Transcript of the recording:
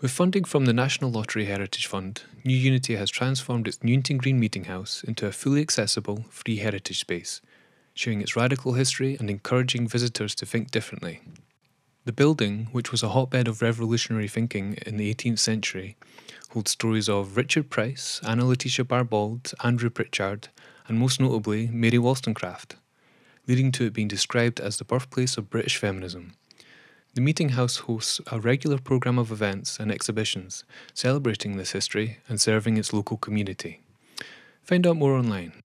With funding from the National Lottery Heritage Fund, New Unity has transformed its Newington Green Meeting House into a fully accessible, free heritage space, showing its radical history and encouraging visitors to think differently. The building, which was a hotbed of revolutionary thinking in the 18th century, holds stories of Richard Price, Anna Letitia Barbauld, Andrew Pritchard, and most notably Mary Wollstonecraft, leading to it being described as the birthplace of British feminism. The Meeting House hosts a regular programme of events and exhibitions celebrating this history and serving its local community. Find out more online